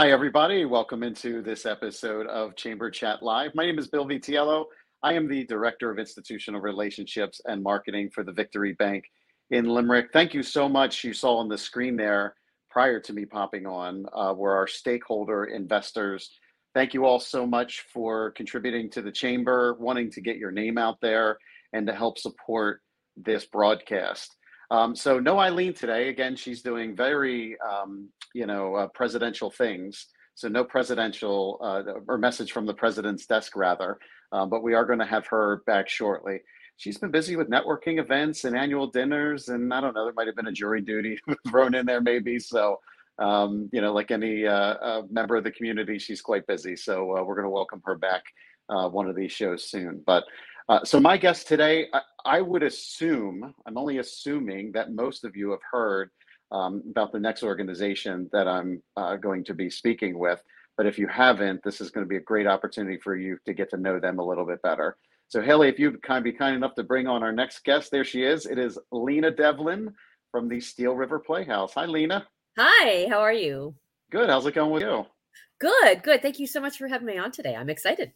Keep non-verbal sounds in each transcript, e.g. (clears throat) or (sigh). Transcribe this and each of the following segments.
Hi, everybody. Welcome into this episode of Chamber Chat Live. My name is Bill Vitiello. I am the Director of Institutional Relationships and Marketing for the Victory Bank in Limerick. Thank you so much. You saw on the screen there prior to me popping on uh, were our stakeholder investors. Thank you all so much for contributing to the Chamber, wanting to get your name out there, and to help support this broadcast. Um, so no Eileen today. Again, she's doing very, um, you know, uh, presidential things. So no presidential uh, or message from the president's desk, rather. Um, but we are going to have her back shortly. She's been busy with networking events and annual dinners, and I don't know, there might have been a jury duty (laughs) thrown in there, maybe. So, um, you know, like any uh, uh, member of the community, she's quite busy. So uh, we're going to welcome her back uh, one of these shows soon. But uh, so my guest today, I, I, would assume, I'm only assuming that most of you have heard um, about the next organization that I'm uh, going to be speaking with. But if you haven't, this is going to be a great opportunity for you to get to know them a little bit better. So Haley, if you'd kind of be kind enough to bring on our next guest, there she is. It is Lena Devlin from the Steel River Playhouse. Hi, Lena. Hi, how are you? Good. How's it going with you? Good, good. Thank you so much for having me on today. I'm excited.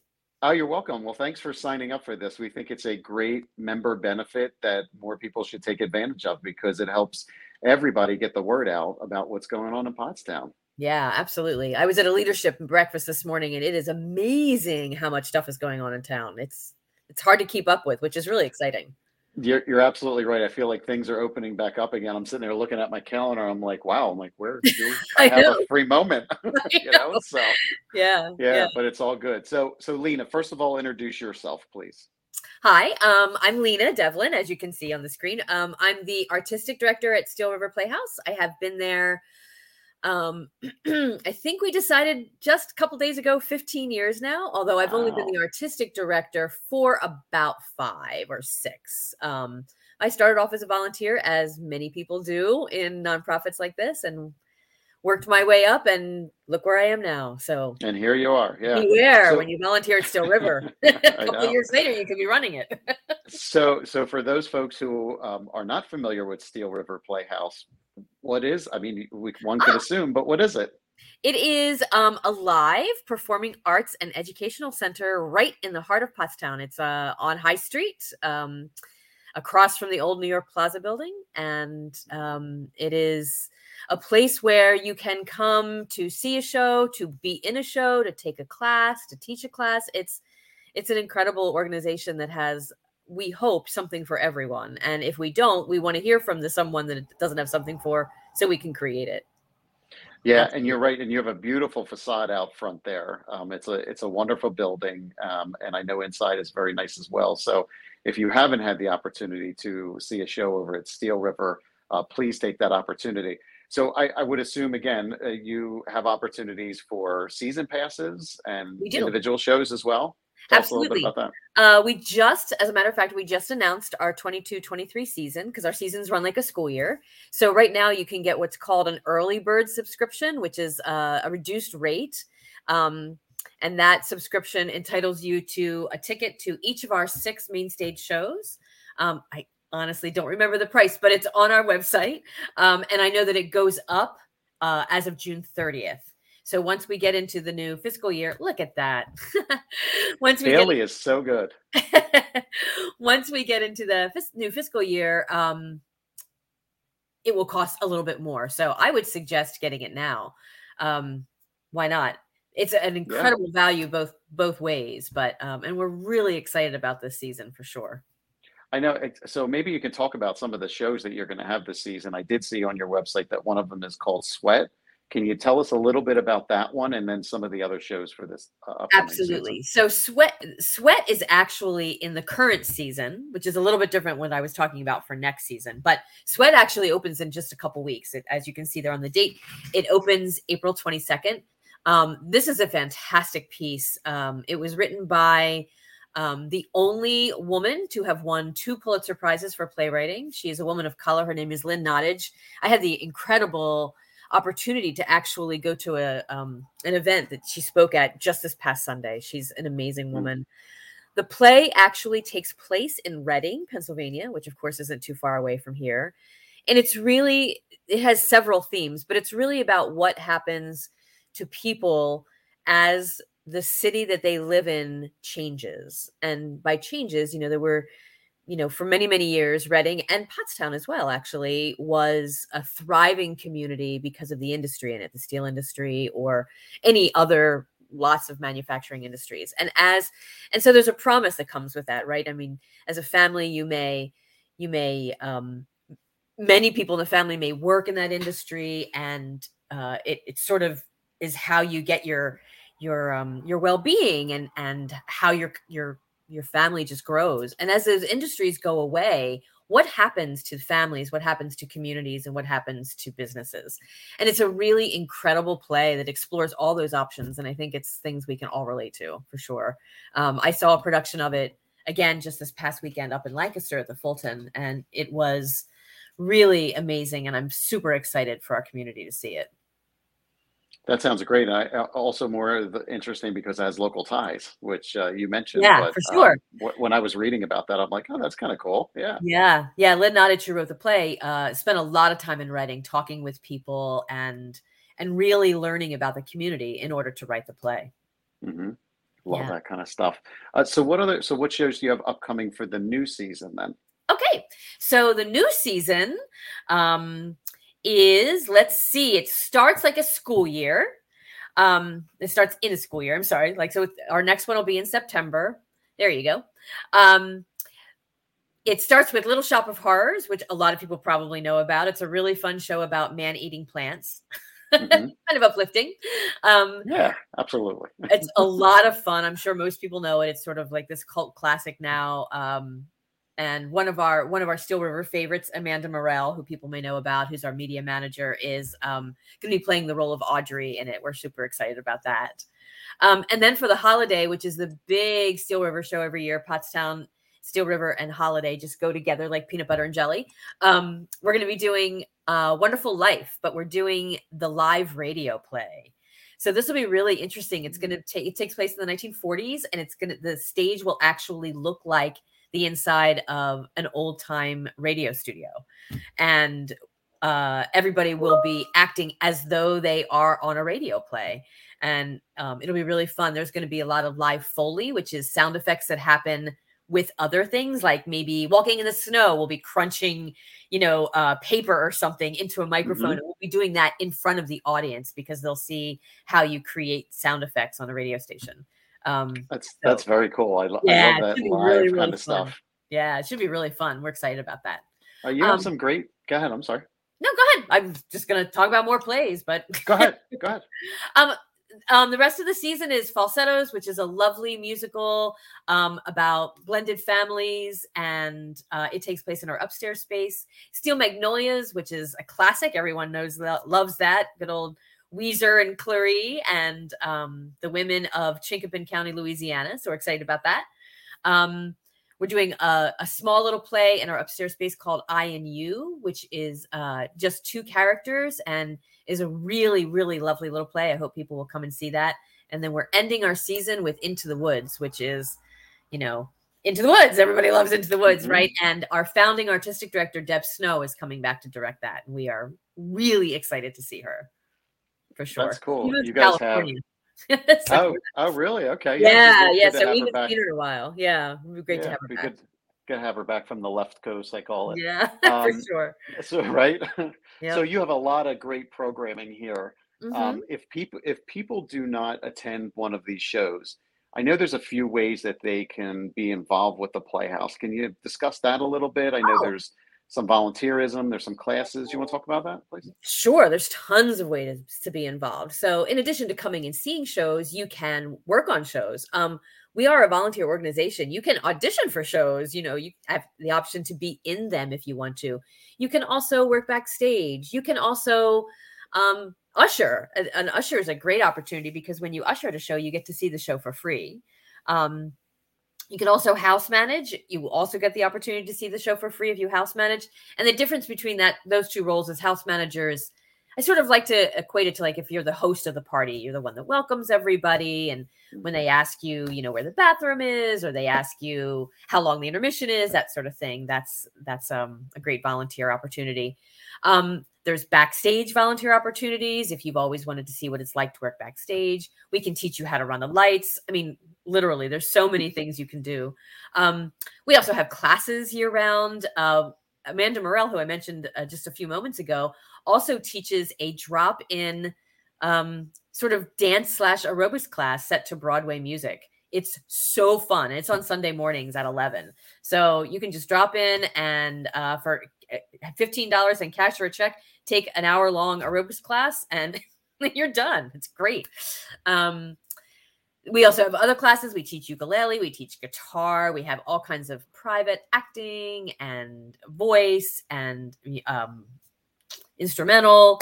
Oh, you're welcome. Well, thanks for signing up for this. We think it's a great member benefit that more people should take advantage of because it helps everybody get the word out about what's going on in Pottstown. Yeah, absolutely. I was at a leadership breakfast this morning and it is amazing how much stuff is going on in town. It's it's hard to keep up with, which is really exciting. You're, you're absolutely right. I feel like things are opening back up again. I'm sitting there looking at my calendar. I'm like, wow. I'm like, where do (laughs) I, I have know. a free moment? (laughs) (laughs) you know? know? So yeah, yeah, yeah, but it's all good. So, so Lena, first of all, introduce yourself, please. Hi, um, I'm Lena Devlin, as you can see on the screen. Um, I'm the artistic director at Steel River Playhouse. I have been there um, (clears throat) I think we decided just a couple days ago, 15 years now, although I've wow. only been the artistic director for about five or six. Um, I started off as a volunteer, as many people do in nonprofits like this, and worked my way up and look where I am now. So and here you are. Yeah. Beware so, when you volunteer at Steel River. (laughs) (laughs) a couple years later, you could be running it. (laughs) so so for those folks who um, are not familiar with Steel River Playhouse, what is? I mean, we, one could assume, but what is it? It is um, a live performing arts and educational center right in the heart of Pottstown. It's uh, on High Street, um, across from the old New York Plaza building, and um, it is a place where you can come to see a show, to be in a show, to take a class, to teach a class. It's it's an incredible organization that has we hope something for everyone. And if we don't, we want to hear from the someone that doesn't have something for so we can create it. Yeah, and you're right, and you have a beautiful facade out front there. Um, it's a it's a wonderful building, um, and I know inside is very nice as well. So, if you haven't had the opportunity to see a show over at Steel River, uh, please take that opportunity. So, I, I would assume again uh, you have opportunities for season passes and individual shows as well. Tell Absolutely. Uh, we just, as a matter of fact, we just announced our 22 23 season because our seasons run like a school year. So, right now, you can get what's called an early bird subscription, which is uh, a reduced rate. Um, and that subscription entitles you to a ticket to each of our six main stage shows. Um, I honestly don't remember the price, but it's on our website. Um, and I know that it goes up uh, as of June 30th. So once we get into the new fiscal year, look at that. (laughs) once we Bailey get, is so good. (laughs) once we get into the fis- new fiscal year, um, it will cost a little bit more. So I would suggest getting it now. Um, why not? It's an incredible yeah. value both both ways, but um, and we're really excited about this season for sure. I know. So maybe you can talk about some of the shows that you're going to have this season. I did see on your website that one of them is called Sweat. Can you tell us a little bit about that one and then some of the other shows for this? Uh, Absolutely. Season? So Sweat Sweat is actually in the current season, which is a little bit different what I was talking about for next season. But Sweat actually opens in just a couple weeks. It, as you can see there on the date, it opens April 22nd. Um, this is a fantastic piece. Um, it was written by um, the only woman to have won two Pulitzer Prizes for playwriting. She is a woman of color. Her name is Lynn Nottage. I had the incredible opportunity to actually go to a um, an event that she spoke at just this past Sunday. She's an amazing mm. woman. The play actually takes place in Reading, Pennsylvania, which of course isn't too far away from here. And it's really it has several themes, but it's really about what happens to people as the city that they live in changes. And by changes, you know, there were, you know, for many, many years, Reading and Pottstown as well, actually, was a thriving community because of the industry in it, the steel industry or any other lots of manufacturing industries. And as and so there's a promise that comes with that, right? I mean, as a family, you may you may um many people in the family may work in that industry and uh it, it sort of is how you get your your um your well-being and and how your your your family just grows. And as those industries go away what happens to families what happens to communities and what happens to businesses? And it's a really incredible play that explores all those options and i think it's things we can all relate to for sure. Um, i saw a production of it again just this past weekend up in lancaster at the fulton and it was really amazing and i'm super excited for our community to see it that sounds great. I uh, also more interesting because it has local ties, which uh, you mentioned. Yeah, but, for sure. Um, when I was reading about that, I'm like, oh, that's kind of cool. Yeah. Yeah. Yeah. Lynn Nottage, who wrote the play, uh, spent a lot of time in writing, talking with people and and really learning about the community in order to write the play. Mm-hmm. Love yeah. that kind of stuff. Uh, so what other so what shows do you have upcoming for the new season then? Okay. So the new season, um, is let's see, it starts like a school year. Um, it starts in a school year. I'm sorry. Like, so our next one will be in September. There you go. Um, it starts with Little Shop of Horrors, which a lot of people probably know about. It's a really fun show about man eating plants. Mm-hmm. (laughs) kind of uplifting. Um, yeah, absolutely. it's a (laughs) lot of fun. I'm sure most people know it. It's sort of like this cult classic now. Um, and one of our one of our Steel River favorites, Amanda Morrell, who people may know about, who's our media manager, is um, going to be playing the role of Audrey in it. We're super excited about that. Um, and then for the holiday, which is the big Steel River show every year, Pottstown, Steel River, and Holiday just go together like peanut butter and jelly. Um, we're going to be doing uh, Wonderful Life, but we're doing the live radio play. So this will be really interesting. It's going to take it takes place in the 1940s, and it's going to the stage will actually look like the inside of an old time radio studio. And uh, everybody will be acting as though they are on a radio play. And um, it'll be really fun. There's going to be a lot of live Foley, which is sound effects that happen with other things like maybe walking in the snow we'll be crunching you know uh, paper or something into a microphone mm-hmm. and we'll be doing that in front of the audience because they'll see how you create sound effects on a radio station um, that's so, that's very cool. I, yeah, I love that live really, really kind of fun. stuff. Yeah, it should be really fun. We're excited about that. Uh, you have um, some great. Go ahead. I'm sorry. No, go ahead. I'm just going to talk about more plays, but go ahead. (laughs) Go ahead. um, um, the rest of the season is Falsettos, which is a lovely musical um, about blended families, and uh, it takes place in our upstairs space. Steel Magnolias, which is a classic, everyone knows loves that. Good old Ouiser and Clairee and um, the women of Chinquapin County, Louisiana. So we're excited about that. Um, we're doing a, a, small little play in our upstairs space called I and You, which is uh, just two characters and is a really, really lovely little play. I hope people will come and see that. And then we're ending our season with Into the Woods, which is, you know, Into the Woods. Everybody loves Into the Woods, mm-hmm. right? And our founding artistic director, Deb Snow, is coming back to direct that. And we are really excited to see her for sure. That's cool. You guys California. have. (laughs) so, oh, oh, really? Okay. Yeah, yeah. yeah. So we haven't seen her in a while. Yeah, it would be great yeah, to have her back. Good, good to have her back from the left coast, I call it. Yeah, (laughs) um, for sure. (laughs) So right. Yep. So you have a lot of great programming here. Mm-hmm. Um, if people if people do not attend one of these shows, I know there's a few ways that they can be involved with the Playhouse. Can you discuss that a little bit? I know oh. there's some volunteerism there's some classes. You want to talk about that please? Sure there's tons of ways to be involved. So in addition to coming and seeing shows you can work on shows. Um, we are a volunteer organization. You can audition for shows you know you have the option to be in them if you want to. You can also work backstage. You can also um, usher. An usher is a great opportunity because when you usher at a show you get to see the show for free. Um, you can also house manage. You will also get the opportunity to see the show for free if you house manage. And the difference between that those two roles is house managers. I sort of like to equate it to like if you're the host of the party, you're the one that welcomes everybody. And when they ask you, you know, where the bathroom is, or they ask you how long the intermission is, that sort of thing. That's that's um, a great volunteer opportunity. Um, there's backstage volunteer opportunities if you've always wanted to see what it's like to work backstage. We can teach you how to run the lights. I mean, literally, there's so many (laughs) things you can do. Um, we also have classes year round. Uh, Amanda Morell, who I mentioned uh, just a few moments ago, also teaches a drop in um, sort of dance slash aerobics class set to Broadway music. It's so fun. It's on Sunday mornings at 11. So you can just drop in and uh, for $15 in cash or a check, take an hour long aerobics class and (laughs) you're done. It's great. Um, we also have other classes. We teach ukulele, we teach guitar, we have all kinds of private acting and voice and um, instrumental.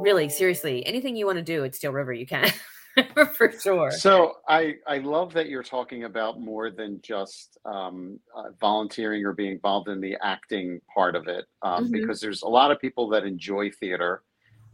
Really, seriously, anything you want to do at Steel River, you can. (laughs) (laughs) for sure. So I I love that you're talking about more than just um, uh, volunteering or being involved in the acting part of it, um, mm-hmm. because there's a lot of people that enjoy theater,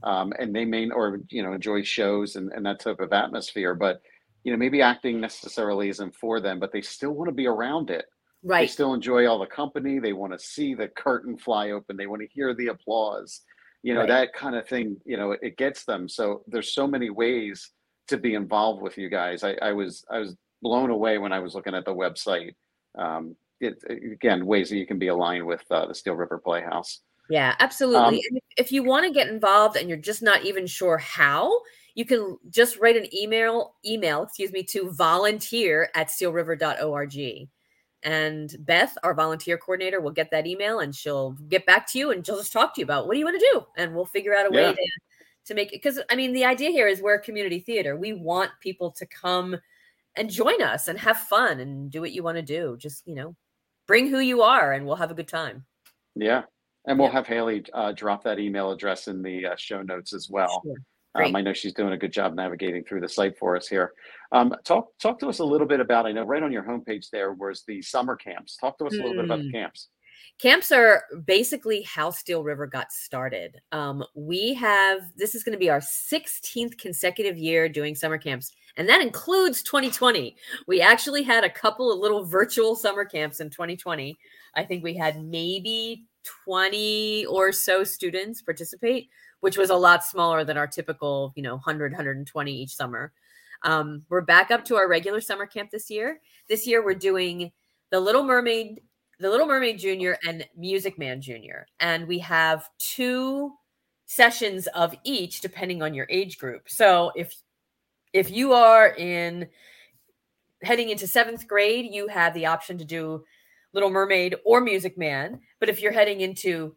um, and they may or you know enjoy shows and, and that type of atmosphere, but you know maybe acting necessarily isn't for them, but they still want to be around it. Right. They still enjoy all the company. They want to see the curtain fly open. They want to hear the applause. You know right. that kind of thing. You know it gets them. So there's so many ways to be involved with you guys. I, I was I was blown away when I was looking at the website. Um, it, again, ways that you can be aligned with uh, the Steel River Playhouse. Yeah, absolutely. Um, and if you want to get involved and you're just not even sure how, you can just write an email email, excuse me, to volunteer at steelriver.org. And Beth, our volunteer coordinator, will get that email and she'll get back to you and she'll just talk to you about what do you want to do, and we'll figure out a way to to make it because I mean the idea here is we're a community theater. We want people to come and join us and have fun and do what you want to do. Just you know, bring who you are, and we'll have a good time. Yeah, and we'll yeah. have Haley uh, drop that email address in the uh, show notes as well. Sure. Um, I know she's doing a good job navigating through the site for us here. Um, talk talk to us a little bit about. I know right on your homepage there was the summer camps. Talk to us mm. a little bit about the hmm. camps. Camps are basically how Steel River got started. Um, we have, this is going to be our 16th consecutive year doing summer camps, and that includes 2020. We actually had a couple of little virtual summer camps in 2020. I think we had maybe 20 or so students participate, which was a lot smaller than our typical, you know, 100, 120 each summer. Um, we're back up to our regular summer camp this year. This year, we're doing the Little Mermaid the Little Mermaid Junior and Music Man Junior. And we have two sessions of each depending on your age group. So if if you are in heading into 7th grade, you have the option to do Little Mermaid or Music Man, but if you're heading into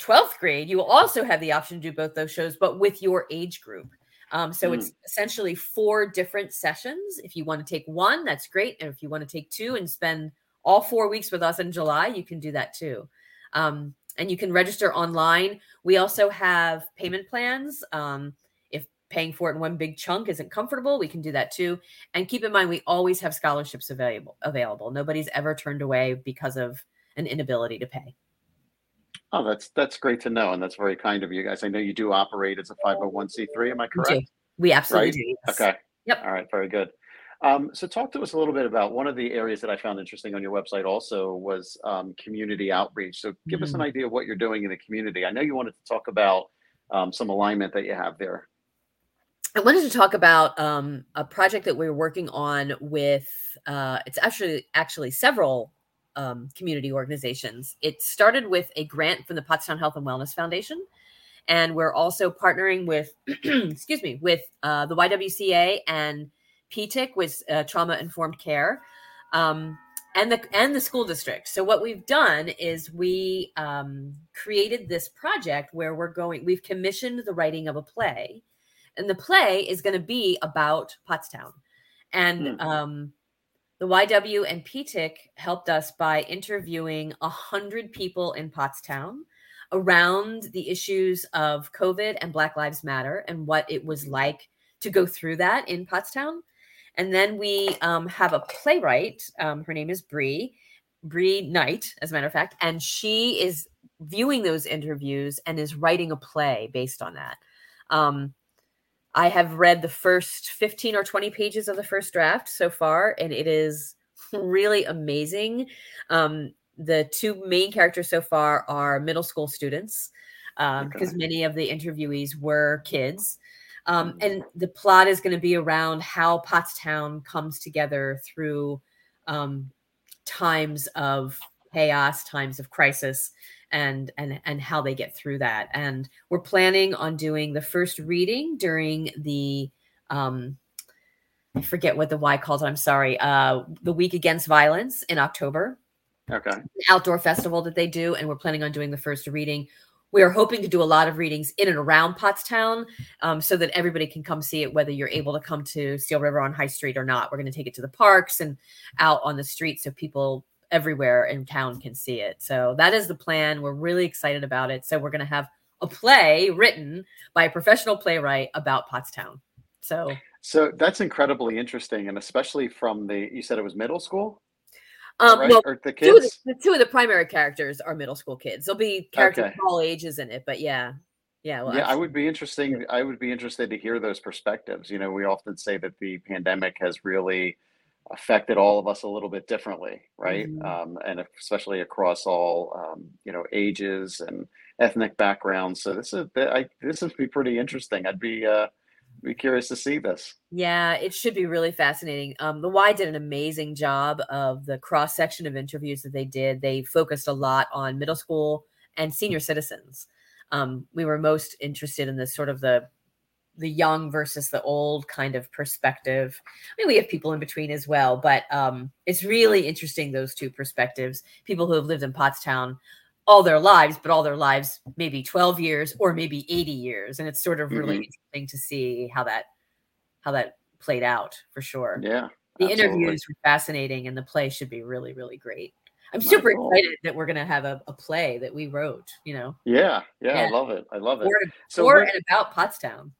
12th grade, you will also have the option to do both those shows but with your age group. Um, so mm. it's essentially four different sessions. If you want to take one, that's great. And if you want to take two and spend all four weeks with us in July, you can do that too. Um, and you can register online. We also have payment plans. Um, if paying for it in one big chunk isn't comfortable, we can do that too. And keep in mind, we always have scholarships available. Available. Nobody's ever turned away because of an inability to pay. Oh, that's that's great to know, and that's very kind of you guys. I know you do operate as a five hundred one c three. Am I correct? We, we absolutely right? do. Yes. Okay. Yep. All right. Very good. Um, so talk to us a little bit about one of the areas that I found interesting on your website also was um, community outreach. So give mm-hmm. us an mm-hmm. idea of what you're doing in the community. I know you wanted to talk about um, some alignment that you have there. I wanted to talk about um, a project that we're working on with. Uh, it's actually actually several um, community organizations. It started with a grant from the Pottstown Health and Wellness Foundation, and we're also partnering with, (clears throat) excuse me, with uh, the YWCA and PTIC with uh, trauma informed care, um, and the and the school district. So what we've done is we um, created this project where we're going. We've commissioned the writing of a play, and the play is going to be about Pottstown, and mm-hmm. um, the YW and PTIC helped us by interviewing a hundred people in Pottstown around the issues of COVID and Black Lives Matter and what it was like to go through that in Pottstown. And then we um, have a playwright. Um, her name is Bree, Bree Knight, as a matter of fact, and she is viewing those interviews and is writing a play based on that. Um, I have read the first 15 or 20 pages of the first draft so far, and it is really amazing. Um, the two main characters so far are middle school students. because Okay. many of the interviewees were kids. Um, Mhm. and the plot is going to be around how Pottstown comes together through um, times of chaos, times of crisis, and and and how they get through that. And we're planning on doing the first reading during the um, I forget what the Y calls it. I'm sorry. Uh, the week against violence in October Okay. outdoor festival that they do, and we're planning on doing the first reading. We are hoping to do a lot of readings in and around Pottstown um, so that everybody can come see it, whether you're able to come to Steel River on High Street or not. We're going to take it to the parks and out on the street so people everywhere in town can see it. So that is the plan. We're really excited about it. So we're going to have a play written by a professional playwright about Pottstown. So So that's incredibly interesting, and especially from the you said it was middle school, um, right? well, the two of the, the two of the primary characters are middle school kids. There'll be characters Okay. of all ages in it, but yeah, yeah. Well, yeah, I would be interesting. I would be interested to hear those perspectives. You know, we often say that the pandemic has really affected all of us a little bit differently, right? Mhm. Um, and especially across all, um, you know, ages and ethnic backgrounds. So this is I, this would be pretty interesting. I'd be uh, be curious to see this. Yeah, it should be really fascinating. Um, the Y did an amazing job of the cross section of interviews that they did. They focused a lot on middle school and senior citizens. Um, we were most interested in this sort of the the young versus the old kind of perspective. I mean, we have people in between as well, but um, it's really interesting those two perspectives. People who have lived in Pottstown all their lives, but all their lives maybe 12 years or maybe 80 years, and it's sort of really Mhm. interesting to see how that how that played out for sure. Yeah, the absolutely. interviews were fascinating, and the play should be really, really great. I'm My super goal. excited that we're going to have a, a play that we wrote. You know, Yeah, yeah, I love it. I love it. for, So what- and about Pottstown.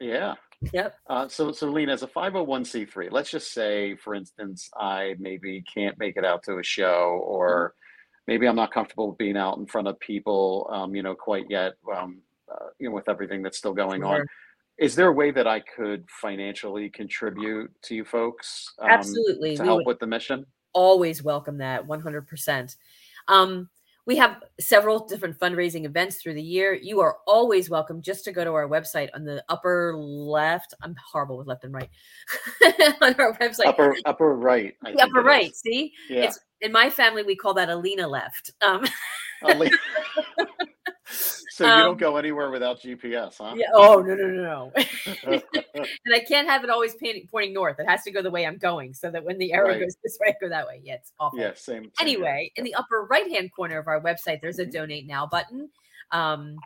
yeah. Yep. Uh, so, so Lena, as a 501c3, let's just say, for instance, I maybe can't make it out to a show, or maybe I'm not comfortable being out in front of people, um, you know, quite yet, um, uh, you know, with everything that's still going on. Is there a way that I could financially contribute to you folks um, Absolutely. to We help with the mission? always welcome that 100%. Um, we have several different fundraising events through the year. You are always welcome just to go to our website on the upper left. I'm horrible with left and right. (laughs) on our website, upper, upper right. I the think upper right. is. See, Yeah. it's in my family we call that Alina left. Um, (laughs) Ale- so you Um, don't go anywhere without GPS, huh? yeah. Oh no no no no. (laughs) and I can't have it always pointing, north. It has to go the way I'm going, so that when the arrow Right. goes this way, I go that way. Yeah, it's awful. yeah, same. same. Anyway, in the upper right hand corner of our website, there's a Mm-hmm. donate now button. Um,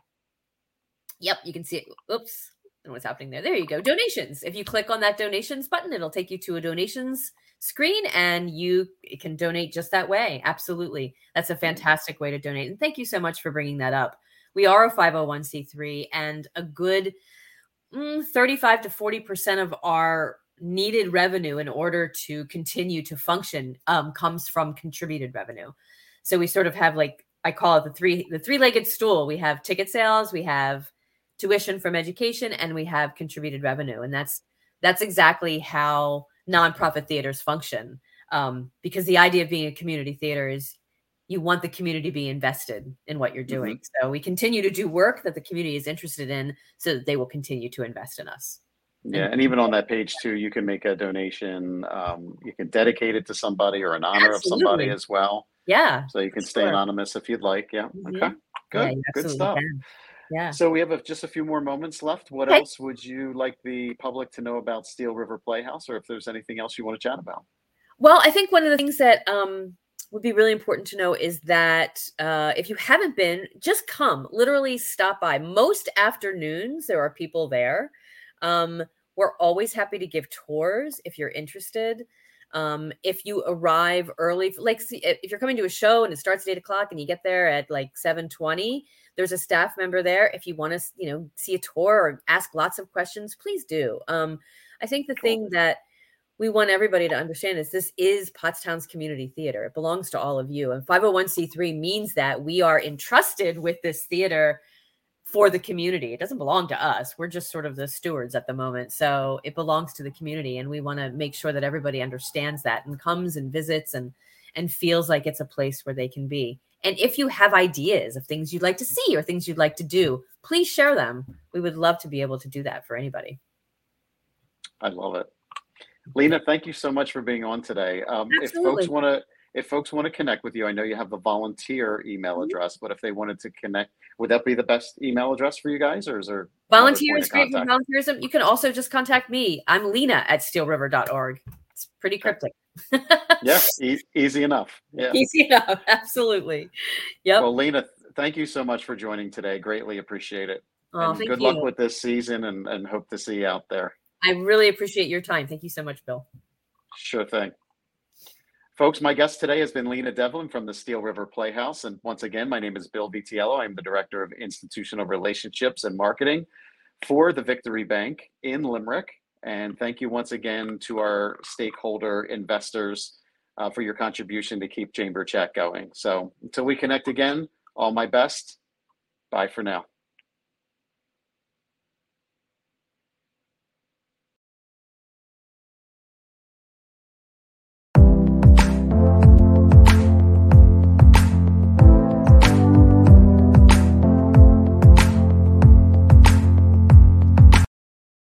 yep, you can see it. Oops, I don't know what's happening there. There you go. Donations. If you click on that donations button, it'll take you to a donations screen and you can donate just that way. Absolutely. That's Mm-hmm. a fantastic way to donate. And thank you so much for bringing that up. We are a 501c3 and a good mm, 35 to 40% of our needed revenue in order to continue to function um, comes from contributed revenue. So we sort of have like I call it the three the three-legged stool. We have ticket sales, we have tuition from education, and we have contributed revenue. And that's that's exactly how nonprofit theaters function. Um, because the idea of being a community theater is you want the community to be invested in what you're doing. So we continue to do work that the community is interested in so that they will continue to invest in us. Yeah, and even on that page too, you can make a donation. Um, you can dedicate it to somebody or in honor of somebody as well. Yeah. So you can stay Sure. anonymous if you'd like. Yeah. Mhm. Okay. Good. you Good stuff. can. Yeah. So we have a, just a few more moments left. What Okay. else would you like the public to know about Steel River Playhouse, or if there's anything else you want to chat about? Well, I think one of the things that um, would be really important to know is that uh, if you haven't been, just come. Literally, stop by. Most afternoons, there are people there. Um, we're always happy to give tours if you're interested. Um, if you arrive early, like see, if you're coming to a show and it starts at eight o'clock and you get there at like seven twenty, there's a staff member there. If you want to, you know, see a tour or ask lots of questions, please do. Um, I think the thing that we want everybody to understand is this is Pottstown's community theater. It belongs to all of you. And 501c3 means that we are entrusted with this theater for the community. It doesn't belong to us. We're just sort of the stewards at the moment. So it belongs to the community. And we want to make sure that everybody understands that and comes and visits and and feels like it's a place where they can be. And if you have ideas of things you'd like to see or things you'd like to do, please share them. We would love to be able to do that for anybody. I love it. Lena, thank you so much for being on today. Um, if folks want to if folks want to connect with you, I know you have the volunteer email mm-hmm. address, but if they wanted to connect, would that be the best email address for you guys, or is there volunteers great for volunteerism? You can also just contact me. I'm Lena at steelriver.org. It's pretty cryptic. (laughs) yeah, (laughs) e- easy enough. Yeah, easy enough. (laughs) Absolutely. Yep. Well, Lena, thank you so much for joining today. Greatly appreciate it. Oh, and good you. luck with this season, and, and hope to see you out there. I really appreciate your time. Thank you so much, Bill. Sure thing. Folks, my guest today has been Lena Devlin from the Steel River Playhouse. And once again, my name is Bill Vitiello. I'm the Director of Institutional Relationships and Marketing for the Victory Bank in Limerick. And thank you once again to our stakeholder investors uh, for your contribution to keep Chamber Chat going. So until we connect again, all my best. Bye for now.